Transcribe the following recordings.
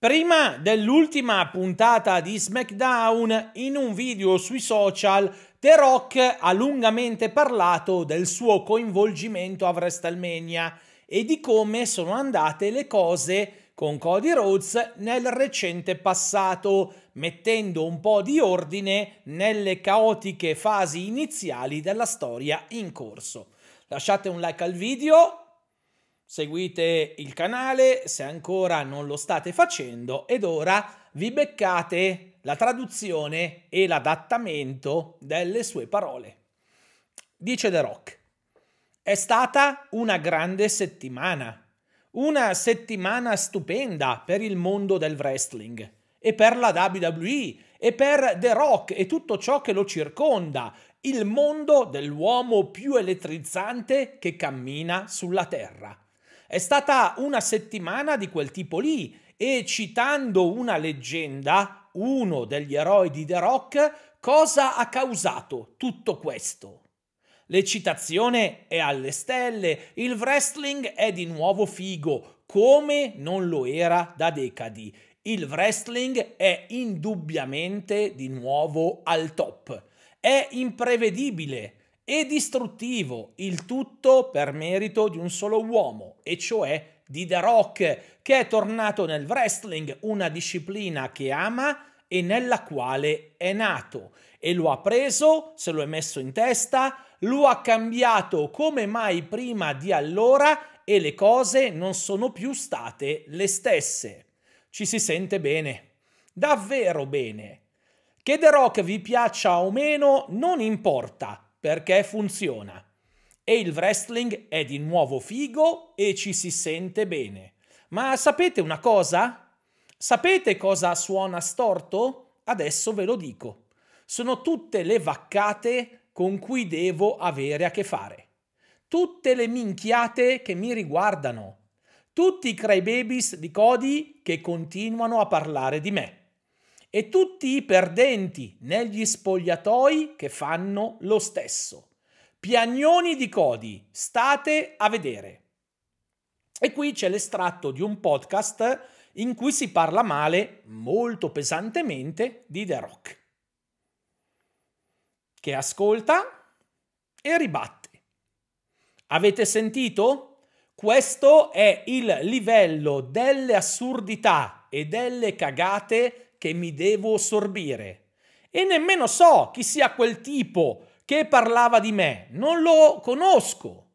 Prima dell'ultima puntata di SmackDown, in un video sui social, The Rock ha lungamente parlato del suo coinvolgimento a WrestleMania e di come sono andate le cose con Cody Rhodes nel recente passato, mettendo un po' di ordine nelle caotiche fasi iniziali della storia in corso. Lasciate un like al video, seguite il canale se ancora non lo state facendo ed ora vi beccate la traduzione e l'adattamento delle sue parole. Dice The Rock, è stata una grande settimana, una settimana stupenda per il mondo del wrestling e per la WWE e per The Rock e tutto ciò che lo circonda, il mondo dell'uomo più elettrizzante che cammina sulla terra. È stata una settimana di quel tipo lì e citando una leggenda, uno degli eroi di The Rock, cosa ha causato tutto questo? L'eccitazione è alle stelle, il wrestling è di nuovo figo, come non lo era da decadi. Il wrestling è indubbiamente di nuovo al top. È imprevedibile, e distruttivo, il tutto per merito di un solo uomo, e cioè di The Rock, che è tornato nel wrestling, una disciplina che ama e nella quale è nato, e lo ha preso, se lo è messo in testa, lo ha cambiato come mai prima di allora e le cose non sono più state le stesse. Ci si sente bene, davvero bene. Che The Rock vi piaccia o meno non importa, perché funziona. E il wrestling è di nuovo figo e ci si sente bene. Ma sapete una cosa? Sapete cosa suona storto? Adesso ve lo dico. Sono tutte le vaccate con cui devo avere a che fare. Tutte le minchiate che mi riguardano. Tutti i crybabies di Cody che continuano a parlare di me e tutti i perdenti negli spogliatoi che fanno lo stesso. Piagnoni di Codi, state a vedere. E qui c'è l'estratto di un podcast in cui si parla male, molto pesantemente, di The Rock, che ascolta e ribatte. Avete sentito? Questo è il livello delle assurdità e delle cagate che mi devo sorbire. E nemmeno so chi sia quel tipo che parlava di me, non lo conosco.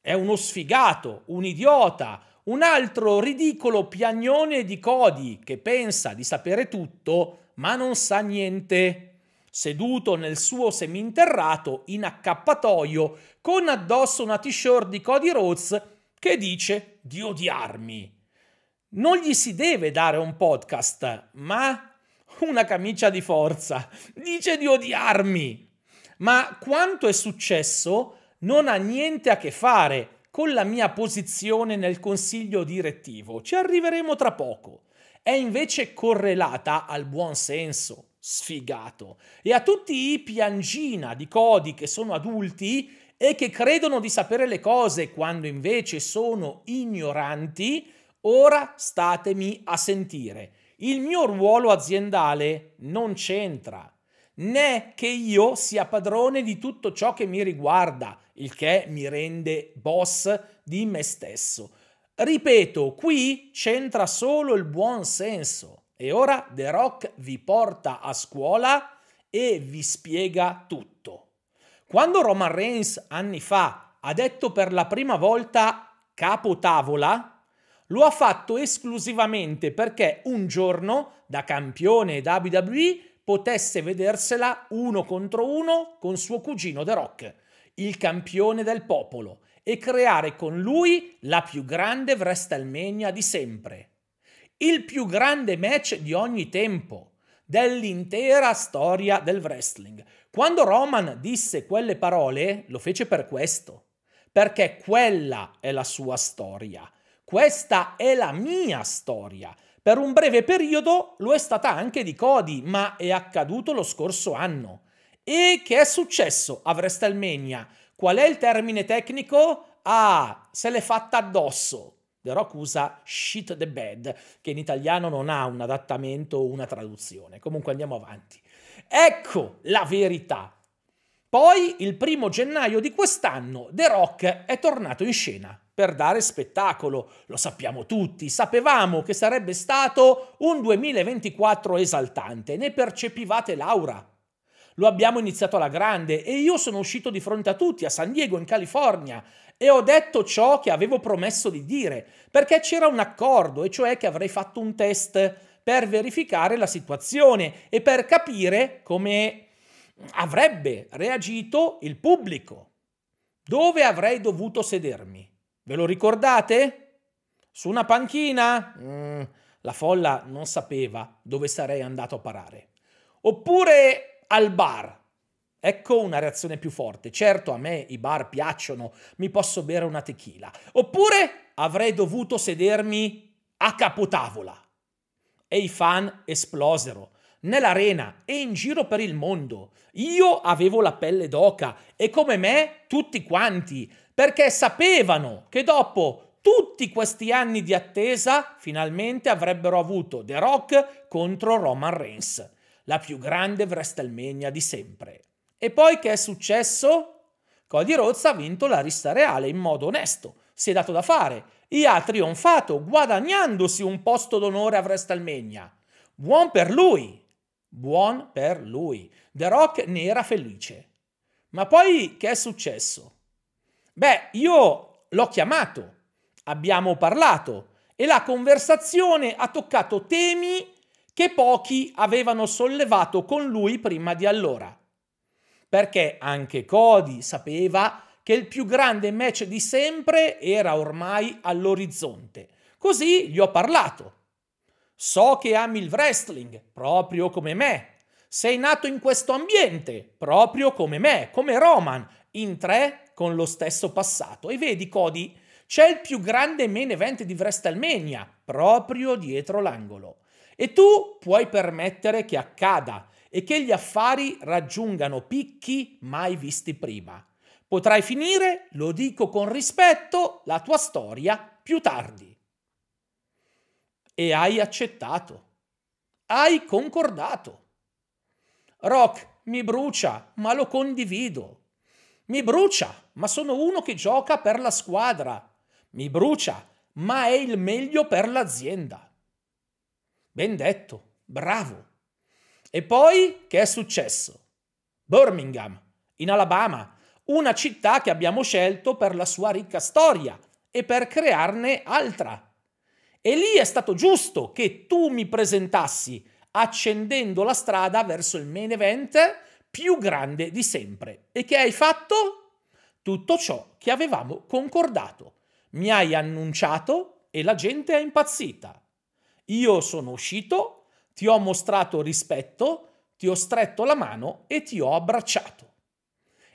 È uno sfigato, un idiota, un altro ridicolo piagnone di Codi che pensa di sapere tutto, ma non sa niente. Seduto nel suo seminterrato in accappatoio, con addosso una t-shirt di Cody Rhodes che dice di odiarmi. Non gli si deve dare un podcast, ma una camicia di forza. Dice di odiarmi. Ma quanto è successo non ha niente a che fare con la mia posizione nel consiglio direttivo. Ci arriveremo tra poco. È invece correlata al buon senso, sfigato, e a tutti i piangina di codi che sono adulti e che credono di sapere le cose quando invece sono ignoranti Ora statemi a sentire. Il mio ruolo aziendale non c'entra, né che io sia padrone di tutto ciò che mi riguarda, il che mi rende boss di me stesso. Ripeto, qui c'entra solo il buon senso. E ora The Rock vi porta a scuola e vi spiega tutto. Quando Roman Reigns anni fa ha detto per la prima volta capo tavola, lo ha fatto esclusivamente perché un giorno, da campione WWE, potesse vedersela uno contro uno con suo cugino The Rock, il campione del popolo, e creare con lui la più grande WrestleMania di sempre. Il più grande match di ogni tempo, dell'intera storia del wrestling. Quando Roman disse quelle parole, lo fece per questo, perché quella è la sua storia questa è la mia storia. Per un breve periodo lo è stata anche di Cody, ma è accaduto lo scorso anno. E che è successo a WrestleMania? Qual è il termine tecnico? Ah, se l'è fatta addosso. The Rock usa shit the bed, che in italiano non ha un adattamento o una traduzione. Comunque andiamo avanti. Ecco la verità. Poi, il primo gennaio di quest'anno, The Rock è tornato in scena per dare spettacolo. Lo sappiamo tutti, sapevamo che sarebbe stato un 2024 esaltante, ne percepivate l'aura. Lo abbiamo iniziato alla grande e io sono uscito di fronte a tutti a San Diego, in California, e ho detto ciò che avevo promesso di dire, perché c'era un accordo, e cioè che avrei fatto un test per verificare la situazione e per capire come avrebbe reagito il pubblico. Dove avrei dovuto sedermi? Ve lo ricordate? Su una panchina? Mm, la folla non sapeva dove sarei andato a parare. Oppure al bar? Ecco una reazione più forte. Certo, a me i bar piacciono, mi posso bere una tequila. Oppure avrei dovuto sedermi a capotavola. E i fan esplosero nell'arena e in giro per il mondo. Io avevo la pelle d'oca e come me tutti quanti, perché sapevano che dopo tutti questi anni di attesa finalmente avrebbero avuto The Rock contro Roman Reigns, la più grande WrestleMania di sempre. E poi che è successo? Cody Rhodes ha vinto la rista reale in modo onesto, si è dato da fare, e ha trionfato guadagnandosi un posto d'onore a WrestleMania. Buon per lui! Buon per lui. The Rock ne era felice. Ma poi che è successo? Beh, io l'ho chiamato, abbiamo parlato e la conversazione ha toccato temi che pochi avevano sollevato con lui prima di allora perché anche Cody sapeva che il più grande match di sempre era ormai all'orizzonte. Così gli ho parlato. So che ami il wrestling, proprio come me. Sei nato in questo ambiente, proprio come me, come Roman, in tre con lo stesso passato. E vedi, Cody, c'è il più grande main event di WrestleMania, proprio dietro l'angolo. E tu puoi permettere che accada e che gli affari raggiungano picchi mai visti prima. Potrai finire, lo dico con rispetto, la tua storia più tardi. E hai accettato. Hai concordato. Rock mi brucia, ma lo condivido. Mi brucia, ma sono uno che gioca per la squadra. Mi brucia, ma è il meglio per l'azienda. Ben detto, bravo. E poi che è successo? Birmingham, in Alabama, una città che abbiamo scelto per la sua ricca storia e per crearne altra. E lì è stato giusto che tu mi presentassi accendendo la strada verso il main event più grande di sempre. E che hai fatto? Tutto ciò che avevamo concordato. Mi hai annunciato e la gente è impazzita. Io sono uscito ti ho mostrato rispetto, ti ho stretto la mano e ti ho abbracciato.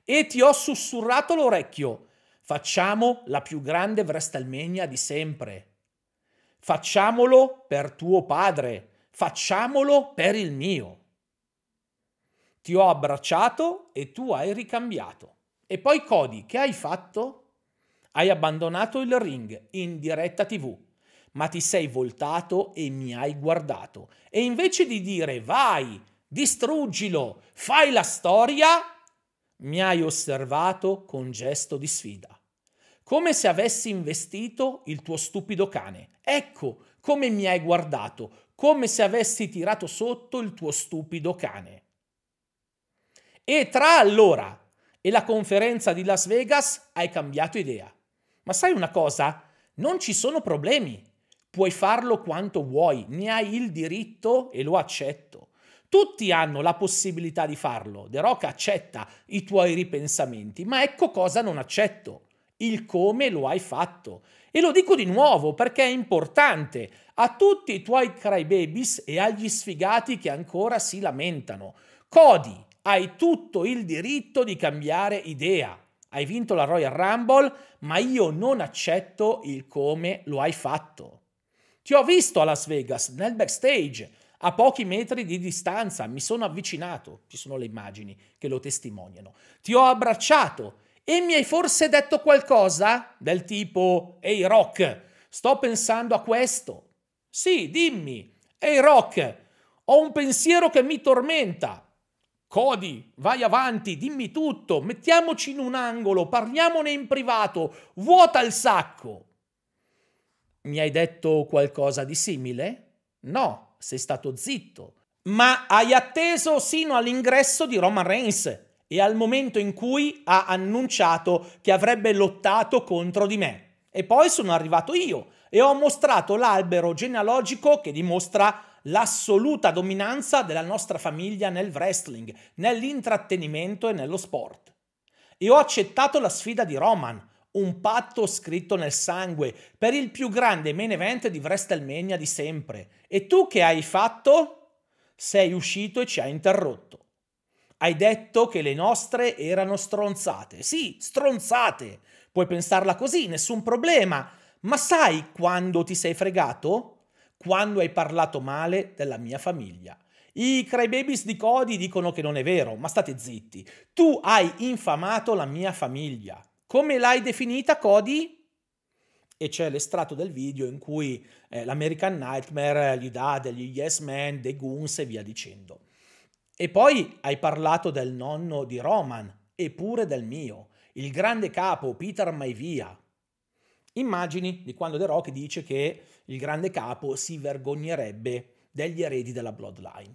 E ti ho sussurrato l'orecchio. Facciamo la più grande WrestleMania di sempre. Facciamolo per tuo padre. Facciamolo per il mio. Ti ho abbracciato e tu hai ricambiato. E poi Cody, che hai fatto? Hai abbandonato il ring in diretta TV ma ti sei voltato e mi hai guardato. E invece di dire vai, distruggilo, fai la storia, mi hai osservato con gesto di sfida. Come se avessi investito il tuo stupido cane. Ecco come mi hai guardato, come se avessi tirato sotto il tuo stupido cane. E tra allora e la conferenza di Las Vegas hai cambiato idea. Ma sai una cosa? Non ci sono problemi puoi farlo quanto vuoi, ne hai il diritto e lo accetto. Tutti hanno la possibilità di farlo. The Rock accetta i tuoi ripensamenti, ma ecco cosa non accetto. Il come lo hai fatto. E lo dico di nuovo perché è importante a tutti i tuoi crybabies e agli sfigati che ancora si lamentano. Cody, hai tutto il diritto di cambiare idea. Hai vinto la Royal Rumble, ma io non accetto il come lo hai fatto. Ti ho visto a Las Vegas, nel backstage, a pochi metri di distanza, mi sono avvicinato, ci sono le immagini che lo testimoniano. Ti ho abbracciato e mi hai forse detto qualcosa del tipo, ehi Rock, sto pensando a questo. Sì, dimmi. Ehi Rock, ho un pensiero che mi tormenta. Cody, vai avanti, dimmi tutto, mettiamoci in un angolo, parliamone in privato, vuota il sacco. Mi hai detto qualcosa di simile? No, sei stato zitto. Ma hai atteso sino all'ingresso di Roman Reigns e al momento in cui ha annunciato che avrebbe lottato contro di me. E poi sono arrivato io e ho mostrato l'albero genealogico che dimostra l'assoluta dominanza della nostra famiglia nel wrestling, nell'intrattenimento e nello sport. E ho accettato la sfida di Roman, un patto scritto nel sangue per il più grande main event di WrestleMania di sempre. E tu che hai fatto? Sei uscito e ci hai interrotto. Hai detto che le nostre erano stronzate. Sì, stronzate. Puoi pensarla così, nessun problema. Ma sai quando ti sei fregato? Quando hai parlato male della mia famiglia. I crybabies di Cody dicono che non è vero, ma state zitti. Tu hai infamato la mia famiglia. Come l'hai definita, Cody? E c'è l'estratto del video in cui eh, l'American Nightmare gli dà degli yes men, dei goons e via dicendo. E poi hai parlato del nonno di Roman e pure del mio, il grande capo Peter Maivia. Immagini di quando The Rock dice che il grande capo si vergognerebbe degli eredi della Bloodline.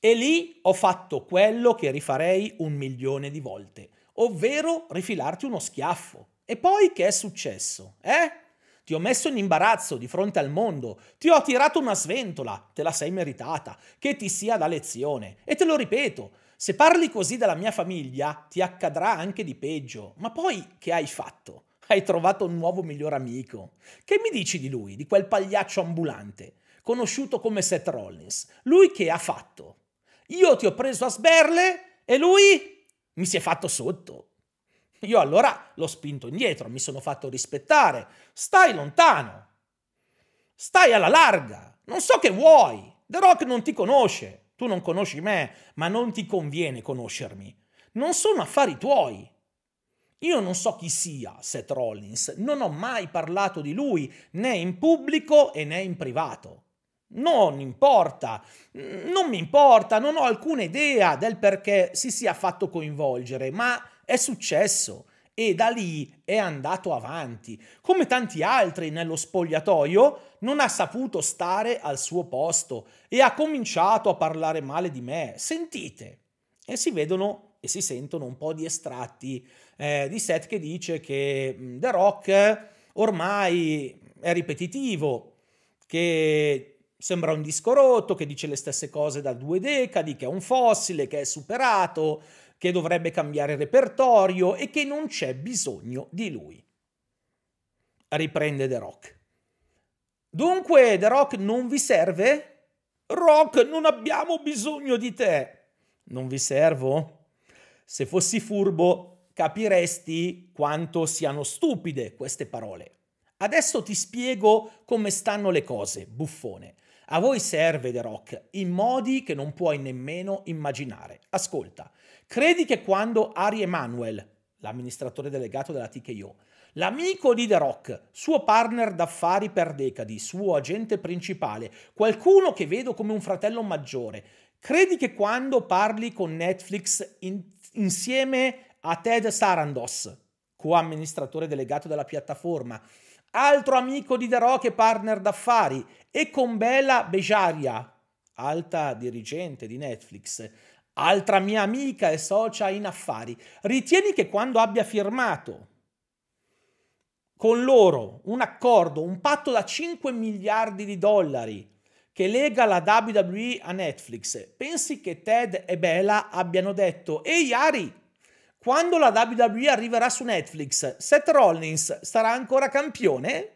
E lì ho fatto quello che rifarei un milione di volte ovvero rifilarti uno schiaffo. E poi che è successo? Eh? Ti ho messo in imbarazzo di fronte al mondo, ti ho tirato una sventola, te la sei meritata, che ti sia da lezione. E te lo ripeto, se parli così della mia famiglia, ti accadrà anche di peggio. Ma poi che hai fatto? Hai trovato un nuovo miglior amico. Che mi dici di lui, di quel pagliaccio ambulante, conosciuto come Seth Rollins? Lui che ha fatto? Io ti ho preso a sberle e lui mi si è fatto sotto. Io allora l'ho spinto indietro, mi sono fatto rispettare. Stai lontano. Stai alla larga. Non so che vuoi. The Rock non ti conosce. Tu non conosci me, ma non ti conviene conoscermi. Non sono affari tuoi. Io non so chi sia Seth Rollins, non ho mai parlato di lui né in pubblico né in privato. Non importa, non mi importa, non ho alcuna idea del perché si sia fatto coinvolgere, ma è successo e da lì è andato avanti. Come tanti altri nello spogliatoio, non ha saputo stare al suo posto e ha cominciato a parlare male di me. Sentite. E si vedono e si sentono un po' di estratti eh, di Seth che dice che mm, The Rock ormai è ripetitivo, che Sembra un disco rotto che dice le stesse cose da due decadi, che è un fossile, che è superato, che dovrebbe cambiare repertorio e che non c'è bisogno di lui. Riprende The Rock. Dunque, The Rock non vi serve? Rock, non abbiamo bisogno di te. Non vi servo? Se fossi furbo, capiresti quanto siano stupide queste parole. Adesso ti spiego come stanno le cose, buffone. A voi serve The Rock in modi che non puoi nemmeno immaginare. Ascolta, credi che quando Ari Emanuel, l'amministratore delegato della TKO, l'amico di The Rock, suo partner d'affari per decadi, suo agente principale, qualcuno che vedo come un fratello maggiore, credi che quando parli con Netflix in, insieme a Ted Sarandos, co-amministratore delegato della piattaforma, altro amico di The Rock e partner d'affari, e con Bella Bejaria, alta dirigente di Netflix, altra mia amica e socia in affari, ritieni che quando abbia firmato con loro un accordo, un patto da 5 miliardi di dollari che lega la WWE a Netflix, pensi che Ted e Bella abbiano detto ehi Ari, quando la WWE arriverà su Netflix, Seth Rollins sarà ancora campione?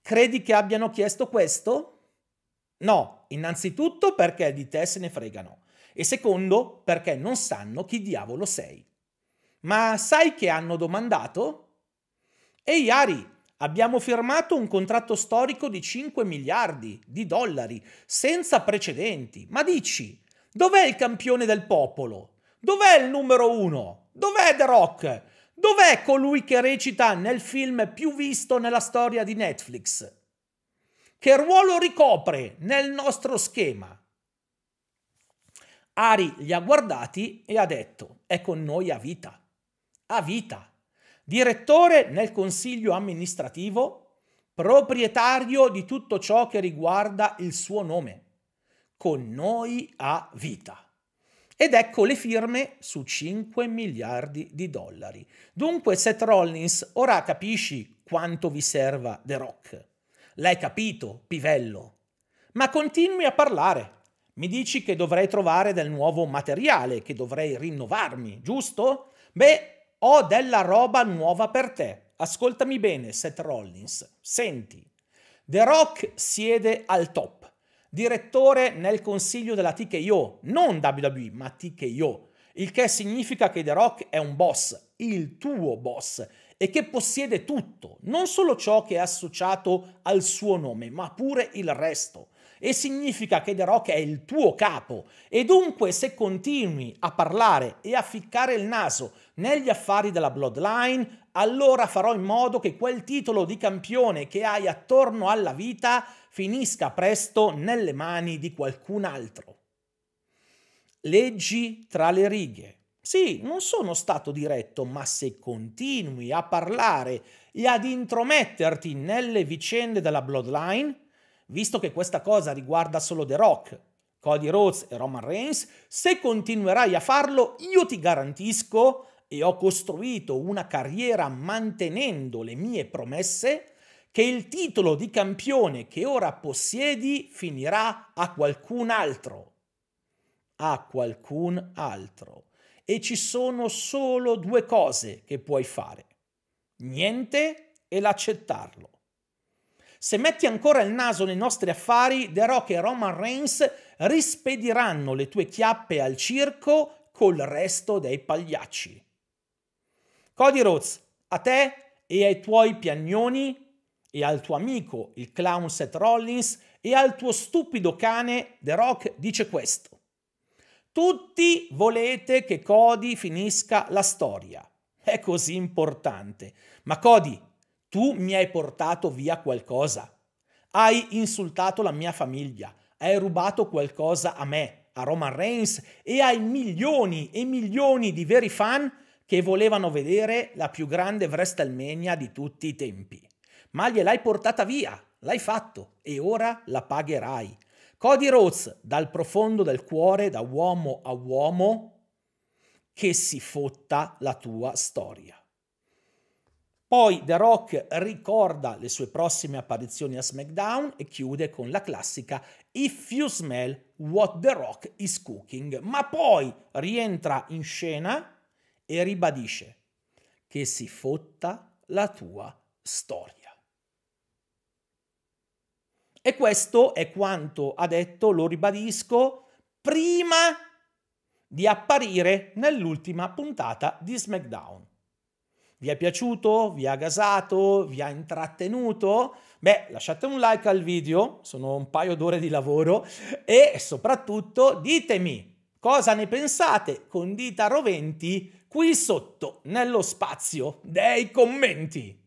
Credi che abbiano chiesto questo? No, innanzitutto perché di te se ne fregano e secondo perché non sanno chi diavolo sei. Ma sai che hanno domandato? Ehi Ari, abbiamo firmato un contratto storico di 5 miliardi di dollari senza precedenti. Ma dici, dov'è il campione del popolo? Dov'è il numero uno? Dov'è The Rock? Dov'è colui che recita nel film più visto nella storia di Netflix? Che ruolo ricopre nel nostro schema? Ari li ha guardati e ha detto: È con noi a vita. A vita. Direttore nel consiglio amministrativo, proprietario di tutto ciò che riguarda il suo nome. Con noi a vita. Ed ecco le firme su 5 miliardi di dollari. Dunque, Seth Rollins, ora capisci quanto vi serva The Rock. L'hai capito, pivello. Ma continui a parlare. Mi dici che dovrei trovare del nuovo materiale, che dovrei rinnovarmi, giusto? Beh, ho della roba nuova per te. Ascoltami bene, Seth Rollins. Senti. The Rock siede al top direttore nel consiglio della TKO, non WWE, ma TKO, il che significa che The Rock è un boss, il tuo boss, e che possiede tutto, non solo ciò che è associato al suo nome, ma pure il resto. E significa che The Rock è il tuo capo, e dunque se continui a parlare e a ficcare il naso negli affari della Bloodline, allora farò in modo che quel titolo di campione che hai attorno alla vita finisca presto nelle mani di qualcun altro. Leggi tra le righe. Sì, non sono stato diretto, ma se continui a parlare e ad intrometterti nelle vicende della Bloodline, visto che questa cosa riguarda solo The Rock, Cody Rhodes e Roman Reigns, se continuerai a farlo, io ti garantisco, e ho costruito una carriera mantenendo le mie promesse, che il titolo di campione che ora possiedi finirà a qualcun altro. A qualcun altro. E ci sono solo due cose che puoi fare. Niente e l'accettarlo. Se metti ancora il naso nei nostri affari, The Rock e Roman Reigns rispediranno le tue chiappe al circo col resto dei pagliacci. Cody Rhodes, a te e ai tuoi piagnoni e al tuo amico il clown Seth Rollins e al tuo stupido cane The Rock dice questo. Tutti volete che Cody finisca la storia. È così importante. Ma Cody, tu mi hai portato via qualcosa. Hai insultato la mia famiglia. Hai rubato qualcosa a me, a Roman Reigns e ai milioni e milioni di veri fan che volevano vedere la più grande WrestleMania di tutti i tempi ma gliel'hai portata via, l'hai fatto e ora la pagherai. Cody Rhodes, dal profondo del cuore, da uomo a uomo, che si fotta la tua storia. Poi The Rock ricorda le sue prossime apparizioni a SmackDown e chiude con la classica If you smell what The Rock is cooking, ma poi rientra in scena e ribadisce che si fotta la tua storia. E questo è quanto ha detto, lo ribadisco, prima di apparire nell'ultima puntata di SmackDown. Vi è piaciuto? Vi ha gasato? Vi ha intrattenuto? Beh, lasciate un like al video, sono un paio d'ore di lavoro e soprattutto ditemi cosa ne pensate con dita roventi qui sotto nello spazio dei commenti.